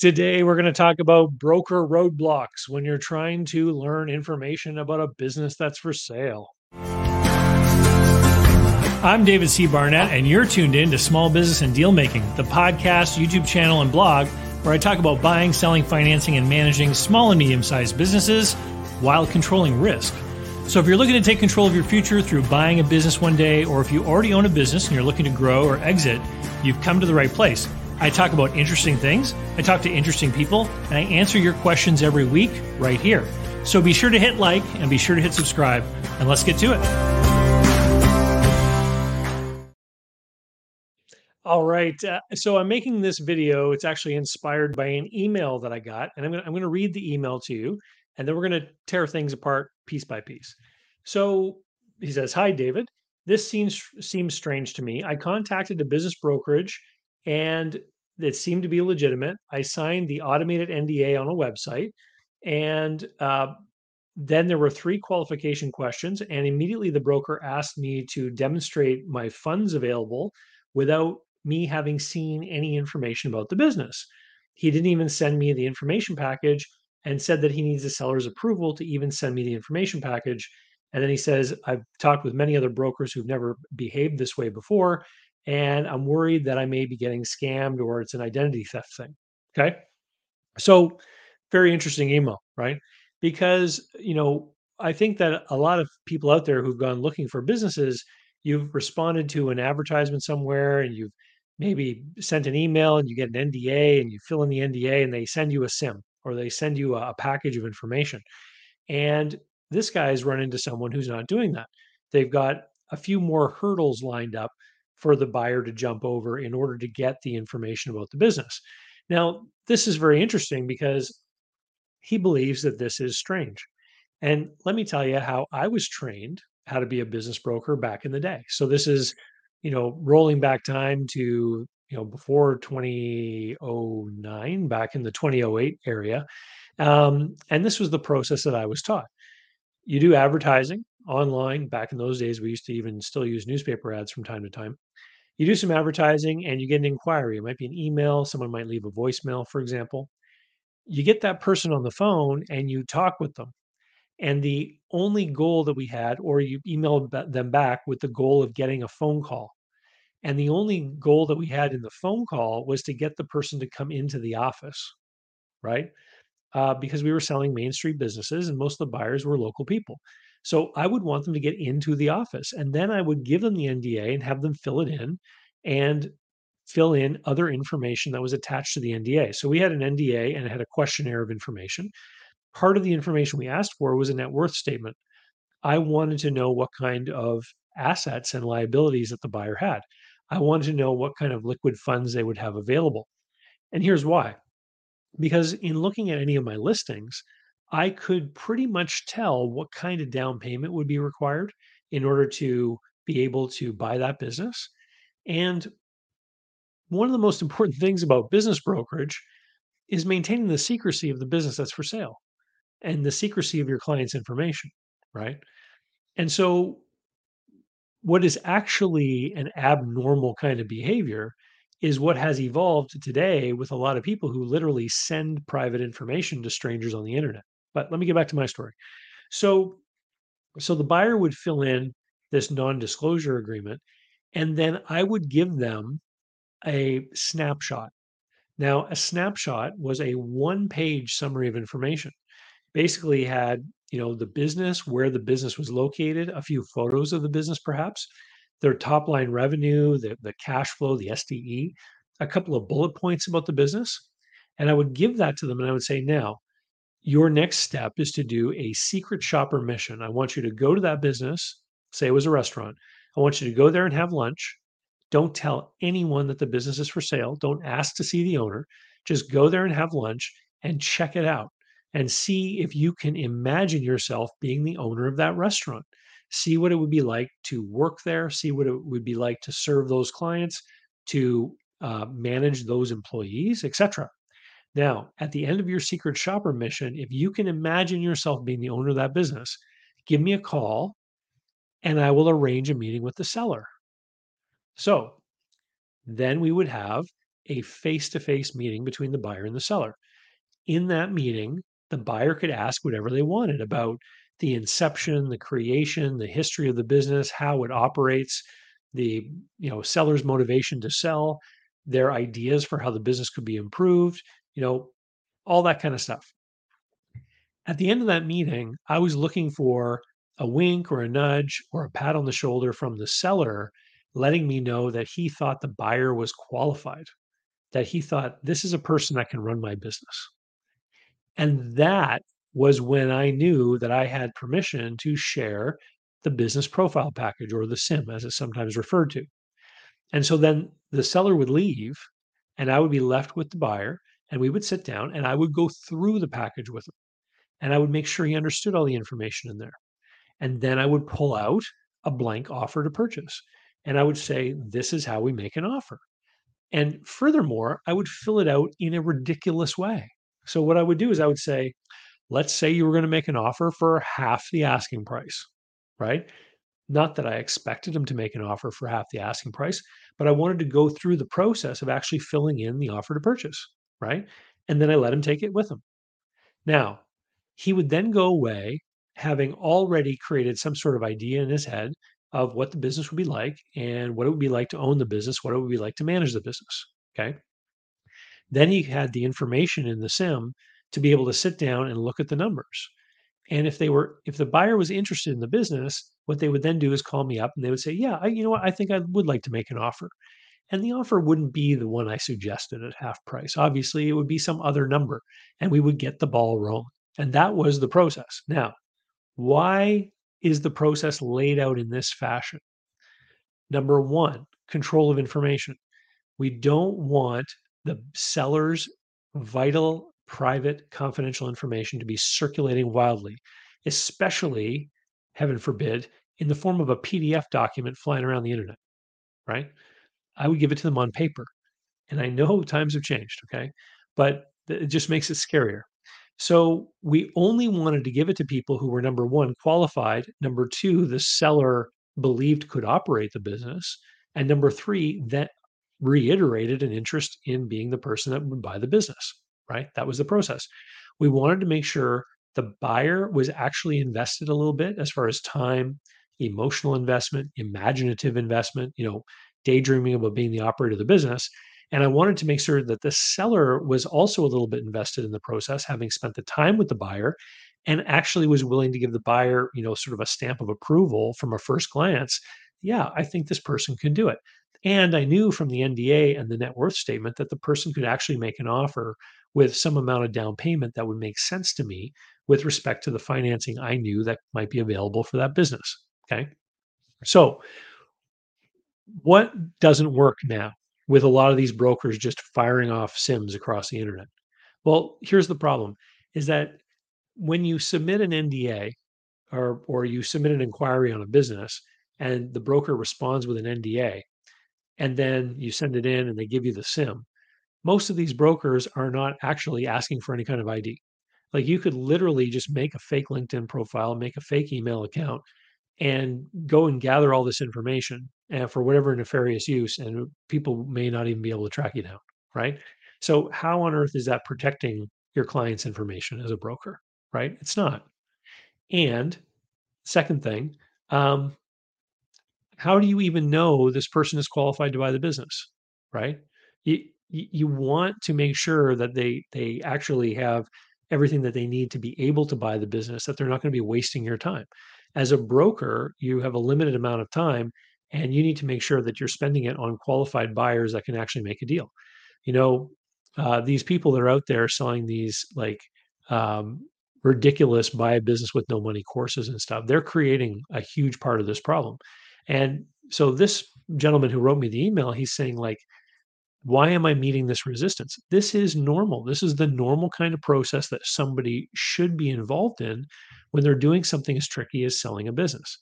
Today, we're going to talk about broker roadblocks when you're trying to learn information about a business that's for sale. I'm David C. Barnett, and you're tuned in to Small Business and Deal Making, the podcast, YouTube channel, and blog where I talk about buying, selling, financing, and managing small and medium sized businesses while controlling risk. So, if you're looking to take control of your future through buying a business one day, or if you already own a business and you're looking to grow or exit, you've come to the right place. I talk about interesting things, I talk to interesting people, and I answer your questions every week right here. So be sure to hit like and be sure to hit subscribe, and let's get to it. All right. Uh, so I'm making this video. It's actually inspired by an email that I got, and I'm going to I'm going to read the email to you, and then we're going to tear things apart piece by piece. So he says, "Hi, David. This seems seems strange to me. I contacted a business brokerage and it seemed to be legitimate. I signed the automated NDA on a website, and uh, then there were three qualification questions, and immediately the broker asked me to demonstrate my funds available without me having seen any information about the business. He didn't even send me the information package and said that he needs the seller's approval to even send me the information package. And then he says, I've talked with many other brokers who've never behaved this way before and I'm worried that I may be getting scammed or it's an identity theft thing. Okay. So, very interesting email, right? Because, you know, I think that a lot of people out there who've gone looking for businesses, you've responded to an advertisement somewhere and you've maybe sent an email and you get an NDA and you fill in the NDA and they send you a CIM or they send you a, package of information. And this guy's run into someone who's not doing that. They've got a few more hurdles lined up for the buyer to jump over in order to get the information about the business. Now, this is very interesting because he believes that this is strange. And let me tell you how I was trained how to be a business broker back in the day. So this is, you know, rolling back time to, you know, before 2009, back in the 2008 area. Um, and this was the process that I was taught. You do advertising online. Back in those days, we used to even still use newspaper ads from time to time you do some advertising and you get an inquiry. It might be an email, someone might leave a voicemail, for example. You get that person on the phone and you talk with them. And the only goal that we had, or you emailed them back with the goal of getting a phone call. And the only goal that we had in the phone call was to get the person to come into the office, right? Uh, because we were selling Main Street businesses and most of the buyers were local people. So I would want them to get into the office and then I would give them the NDA and have them fill it in and fill in other information that was attached to the NDA. So we had an NDA and it had a questionnaire of information. Part of the information we asked for was a net worth statement. I wanted to know what kind of assets and liabilities that the buyer had. I wanted to know what kind of liquid funds they would have available. And here's why because in looking at any of my listings, I could pretty much tell what kind of down payment would be required in order to be able to buy that business. And one of the most important things about business brokerage is maintaining the secrecy of the business that's for sale and the secrecy of your client's information, right? And so, what is actually an abnormal kind of behavior is what has evolved today with a lot of people who literally send private information to strangers on the internet. But let me get back to my story. So, so the buyer would fill in this non-disclosure agreement, and then I would give them a snapshot. Now, a snapshot was a one-page summary of information. Basically, had you know the business, where the business was located, a few photos of the business, perhaps their top line revenue, the, the cash flow, the SDE, a couple of bullet points about the business. And I would give that to them and I would say, now, your next step is to do a secret shopper mission. I want you to go to that business, say it was a restaurant. I want you to go there and have lunch. Don't tell anyone that the business is for sale. Don't ask to see the owner. Just go there and have lunch and check it out and see if you can imagine yourself being the owner of that restaurant see what it would be like to work there, see what it would be like to serve those clients, to uh, manage those employees, etc. Now, at the end of your secret shopper mission, if you can imagine yourself being the owner of that business, give me a call and I will arrange a meeting with the seller. So then we would have a face to face meeting between the buyer and the seller. In that meeting, the buyer could ask whatever they wanted about the inception, the creation, the history of the business, how it operates, the you know seller's motivation to sell, their ideas for how the business could be improved, you know, all that kind of stuff. At the end of that meeting, I was looking for a wink or a nudge or a pat on the shoulder from the seller, letting me know that he thought the buyer was qualified, that he thought this is a person that can run my business. And that was when I knew that I had permission to share the business profile package or the CIM, as it's sometimes referred to. And so then the seller would leave and I would be left with the buyer and we would sit down and I would go through the package with him and I would make sure he understood all the information in there. And then I would pull out a blank offer to purchase and I would say, This is how we make an offer. And furthermore, I would fill it out in a ridiculous way. So, what I would do is I would say, Let's say you were going to make an offer for half the asking price, right? Not that I expected him to make an offer for half the asking price, but I wanted to go through the process of actually filling in the offer to purchase, right? And then I let him take it with him. Now, he would then go away having already created some sort of idea in his head of what the business would be like and what it would be like to own the business, what it would be like to manage the business. Okay. Then he had the information in the CIM to be able to sit down and look at the numbers. And if they were, if the buyer was interested in the business, what they would then do is call me up and they would say, "Yeah, I, you know what? I think I would like to make an offer." And the offer wouldn't be the one I suggested at half price. Obviously, it would be some other number, and we would get the ball rolling. And that was the process. Now, why is the process laid out in this fashion? Number one, control of information. We don't want the seller's vital, private, confidential information to be circulating wildly, especially, heaven forbid, in the form of a PDF document flying around the internet, right? I would give it to them on paper. And I know times have changed, okay? But it just makes it scarier. So we only wanted to give it to people who were number one, qualified, number two, the seller believed could operate the business, and number three, that reiterated an interest in being the person that would buy the business, right? That was the process. We wanted to make sure the buyer was actually invested a little bit as far as time, emotional investment, imaginative investment, you know, daydreaming about being the operator of the business. And I wanted to make sure that the seller was also a little bit invested in the process, having spent the time with the buyer and actually was willing to give the buyer, you know, sort of a stamp of approval from a first glance. Yeah, I think this person can do it. And I knew from the NDA and the net worth statement that the person could actually make an offer with some amount of down payment that would make sense to me with respect to the financing I knew that might be available for that business. Okay. So, what doesn't work now with a lot of these brokers just firing off CIMs across the internet? Well, here's the problem is that when you submit an NDA or or you submit an inquiry on a business and the broker responds with an NDA and then you send it in and they give you the CIM, most of these brokers are not actually asking for any kind of ID. Like you could literally just make a fake LinkedIn profile, make a fake email account, and go and gather all this information and for whatever nefarious use, and people may not even be able to track you down, right? So how on earth is that protecting your client's information as a broker, right? It's not. And second thing, um, how do you even know this person is qualified to buy the business, right? You, you want to make sure that they they actually have everything that they need to be able to buy the business that they're not going to be wasting your time as a broker you have a limited amount of time and you need to make sure that you're spending it on qualified buyers that can actually make a deal you know uh, these people that are out there selling these like um, ridiculous buy a business with no money courses and stuff they're creating a huge part of this problem and so this gentleman who wrote me the email he's saying like why am I meeting this resistance? This is normal. This is the normal kind of process that somebody should be involved in when they're doing something as tricky as selling a business.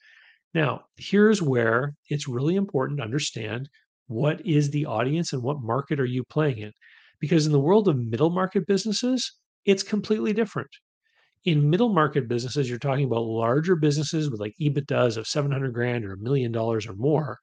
Now, here's where it's really important to understand what is the audience and what market are you playing in? Because in the world of middle market businesses, it's completely different. In middle market businesses, you're talking about larger businesses with like EBITDAs of 700 grand or a million dollars or more,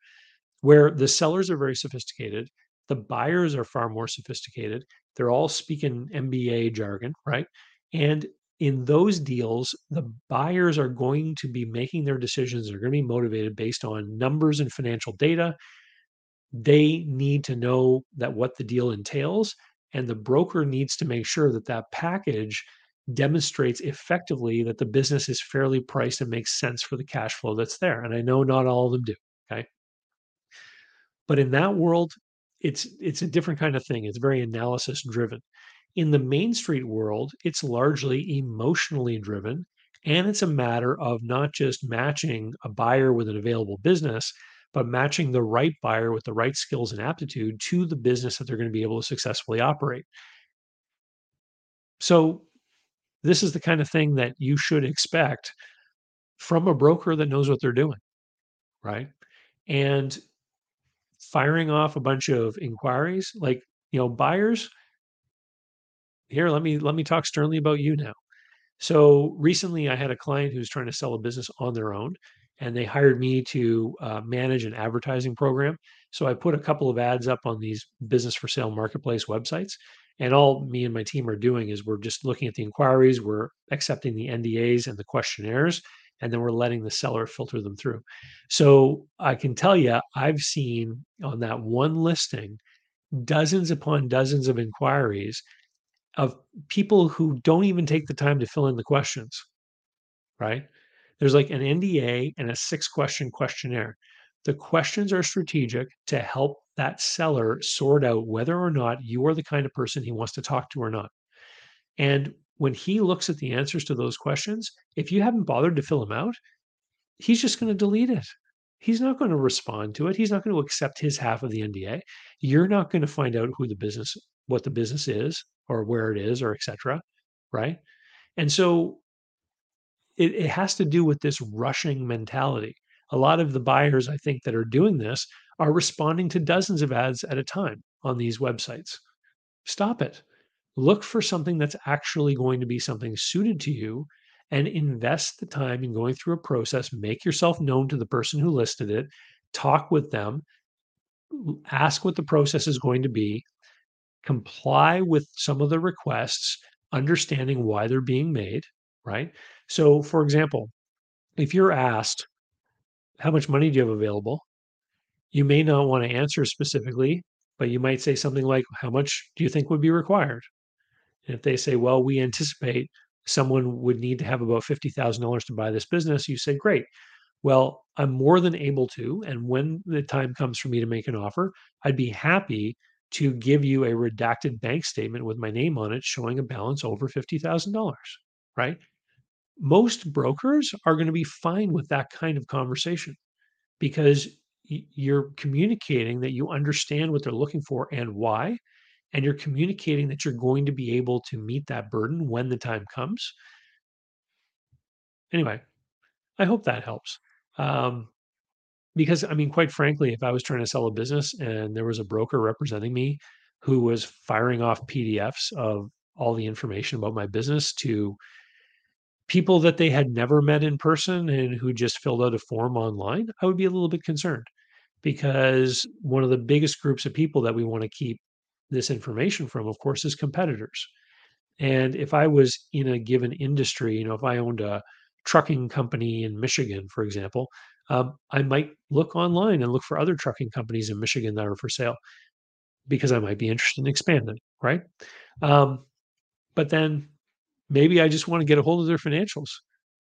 where the sellers are very sophisticated The buyers are far more sophisticated. They're all speaking MBA jargon, right? And in those deals, the buyers are going to be making their decisions. They're going to be motivated based on numbers and financial data. They need to know that what the deal entails, and the broker needs to make sure that that package demonstrates effectively that the business is fairly priced and makes sense for the cash flow that's there. And I know not all of them do. Okay. But in that world, it's it's a different kind of thing. It's very analysis driven. In the Main Street world, it's largely emotionally driven. And it's a matter of not just matching a buyer with an available business, but matching the right buyer with the right skills and aptitude to the business that they're going to be able to successfully operate. So, this is the kind of thing that you should expect from a broker that knows what they're doing, right? And firing off a bunch of inquiries, like, you know, buyers, here, let me let me talk sternly about you now. So recently, I had a client who's trying to sell a business on their own, and they hired me to uh, manage an advertising program. So I put a couple of ads up on these business for sale marketplace websites. And all me and my team are doing is we're just looking at the inquiries, we're accepting the NDAs and the questionnaires, and then we're letting the seller filter them through. So I can tell you, I've seen on that one listing dozens upon dozens of inquiries of people who don't even take the time to fill in the questions, right? There's like an NDA and a six question questionnaire. The questions are strategic to help that seller sort out whether or not you are the kind of person he wants to talk to or not. And when he looks at the answers to those questions, if you haven't bothered to fill them out, he's just going to delete it. He's not going to respond to it. He's not going to accept his half of the NDA. You're not going to find out who the business, what the business is, or where it is, or mm-hmm. etc. Right? And so it, it has to do with this rushing mentality. A lot of the buyers, I think, that are doing this are responding to dozens of ads at a time on these websites. Stop it. Look for something that's actually going to be something suited to you and invest the time in going through a process. Make yourself known to the person who listed it, talk with them, ask what the process is going to be, comply with some of the requests, understanding why they're being made, right? So, for example, if you're asked, how much money do you have available? You may not want to answer specifically, but you might say something like, how much do you think would be required? And if they say, well, we anticipate someone would need to have about $50,000 to buy this business, you say, great. Well, I'm more than able to. And when the time comes for me to make an offer, I'd be happy to give you a redacted bank statement with my name on it showing a balance over $50,000, right? Most brokers are going to be fine with that kind of conversation because you're communicating that you understand what they're looking for and why and you're communicating that you're going to be able to meet that burden when the time comes. Anyway, I hope that helps. Um, because I mean, quite frankly, if I was trying to sell a business and there was a broker representing me who was firing off PDFs of all the information about my business to people that they had never met in person and who just filled out a form online, I would be a little bit concerned because one of the biggest groups of people that we want to keep this information from, of course, is competitors. And if I was in a given industry, you know, if I owned a trucking company in Michigan, for example, um, I might look online and look for other trucking companies in Michigan that are for sale because I might be interested in expanding, right? Um, but then maybe I just want to get a hold of their financials.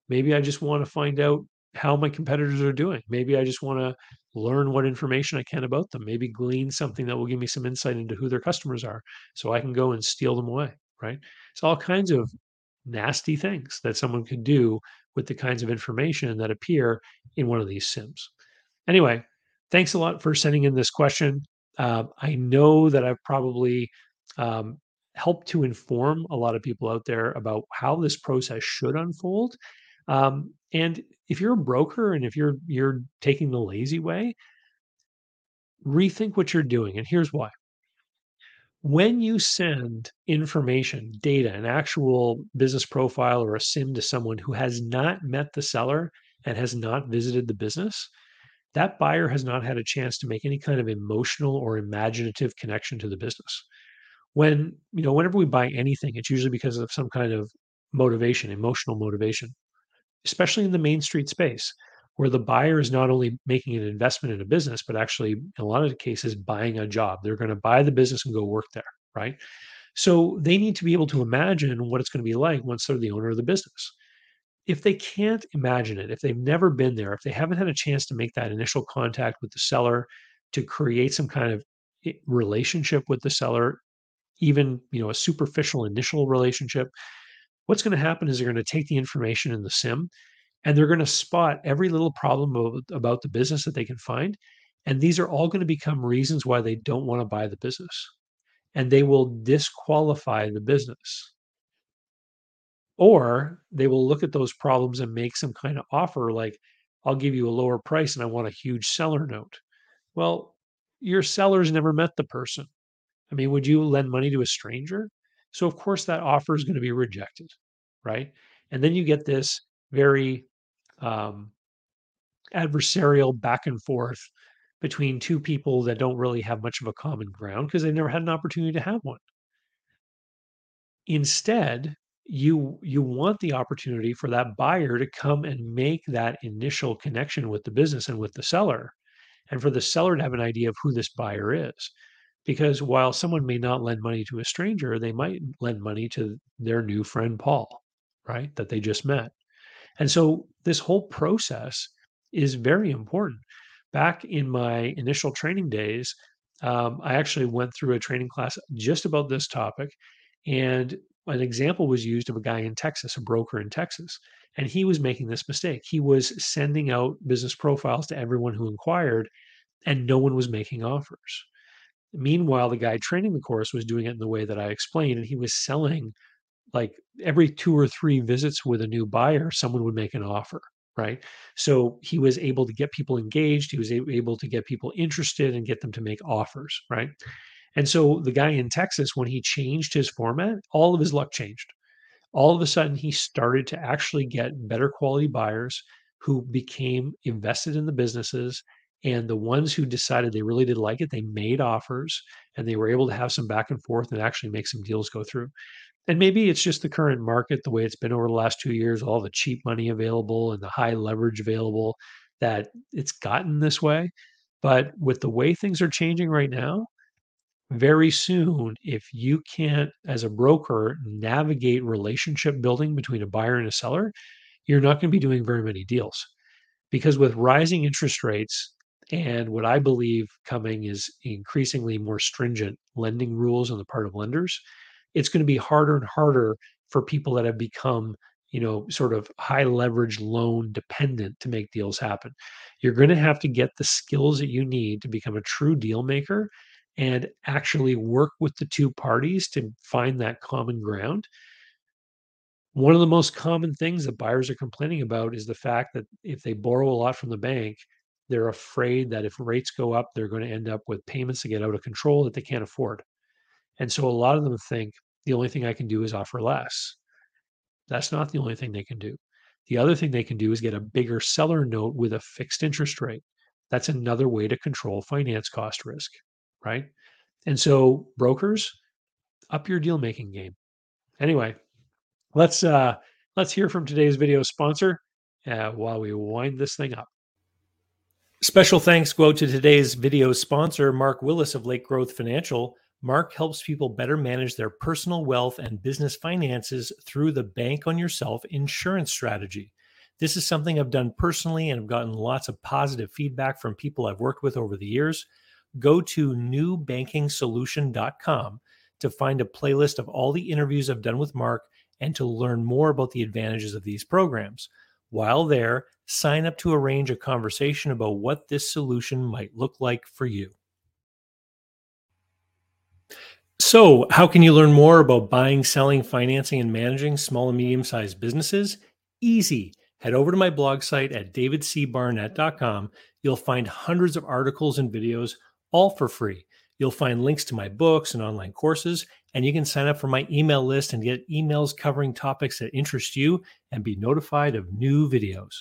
Maybe I just want to find out how my competitors are doing. Maybe I just want to learn what information I can about them, maybe glean something that will give me some insight into who their customers are so I can go and steal them away, right? It's all kinds of nasty things that someone could do with the kinds of information that appear in one of these CIMs. Anyway, thanks a lot for sending in this question. Uh, I know that I've probably um, helped to inform a lot of people out there about how this process should unfold. Um, and if you're a broker and if you're you're taking the lazy way, rethink what you're doing. And here's why. When you send information, data, an actual business profile or a CIM to someone who has not met the seller and has not visited the business, that buyer has not had a chance to make any kind of emotional or imaginative connection to the business. When, you know, whenever we buy anything, it's usually because of some kind of motivation, emotional motivation, especially in the main street space where the buyer is not only making an investment in a business, but actually, in a lot of cases, buying a job. They're going to buy the business and go work there, right? So they need to be able to imagine what it's going to be like once they're the owner of the business. If they can't imagine it, if they've never been there, if they haven't had a chance to make that initial contact with the seller, to create some kind of eh, relationship with the seller, even you know a superficial initial relationship, what's going to happen is they're going to take the information in the CIM and they're going to spot every little problem about the business that they can find. And these are all going to become reasons why they don't want to buy the business. And they will disqualify the business. Or they will look at those problems and make some kind of offer like, I'll give you a lower price and I want a huge seller note. Well, your seller's never met the person. I mean, would you lend money to a stranger? So, of course, that offer is going to be rejected, right? And then you get this very um, adversarial back and forth between two people that don't really have much of a common ground because they never had an opportunity to have one. Instead, you you want the opportunity for that buyer to come and make that initial connection with the business and with the seller and for the seller to have an idea of who this buyer is because while someone may not lend money to a stranger they might lend money to their new friend Paul right that they just met and so this whole process is very important. Back in my initial training days, um, I actually went through a training class just about this topic. And an example was used of a guy in Texas, a broker in Texas. And he was making this mistake. He was sending out business profiles to everyone who inquired, and no one was making offers. Meanwhile, the guy training the course was doing it in the way that I explained, and he was selling like every two or three visits with a new buyer, someone would make an offer, right? So he was able to get people engaged. He was able to get people interested and get them to make offers, right? And so the guy in Texas, when he changed his format, all of his luck changed. All of a sudden, he started to actually get better quality buyers who became invested in the businesses. And the ones who decided they really did like it, they made offers and they were able to have some back and forth and actually make some deals go through and maybe it's just the current market, the way it's been over the last two years, all the cheap money available and the high leverage available, that it's gotten this way. But with the way things are changing right now, very soon, if you can't, as a broker, navigate relationship building between a buyer and a seller, you're not going to be doing very many deals. Because with rising interest rates and what I believe coming is increasingly more stringent lending rules on the part of lenders, it's going to be harder and harder for people that have become you know sort of high leverage loan dependent to make deals happen. You're going to have to get the skills that you need to become a true deal maker and actually work with the two parties to find that common ground. One of the most common things that buyers are complaining about is the fact that if they borrow a lot from the bank they're afraid that if rates go up they're going to end up with payments that get out of control that they can't afford and so a lot of them think the only thing I can do is offer less. That's not the only thing they can do. The other thing they can do is get a bigger seller note with a fixed interest rate. That's another way to control finance cost risk, right? And so brokers, up your deal making game. Anyway, let's uh let's hear from today's video sponsor uh, while we wind this thing up. Special thanks go to today's video sponsor, Mark Willis of Lake Growth Financial. Mark helps people better manage their personal wealth and business finances through the Bank on Yourself insurance strategy. This is something I've done personally and I've gotten lots of positive feedback from people I've worked with over the years. Go to newbankingsolution.com to find a playlist of all the interviews I've done with Mark and to learn more about the advantages of these programs. While there, sign up to arrange a conversation about what this solution might look like for you. So, how can you learn more about buying, selling, financing, and managing small and medium sized businesses? Easy. Head over to my blog site at davidcbarnett.com. You'll find hundreds of articles and videos, all for free. You'll find links to my books and online courses, and you can sign up for my email list and get emails covering topics that interest you and be notified of new videos.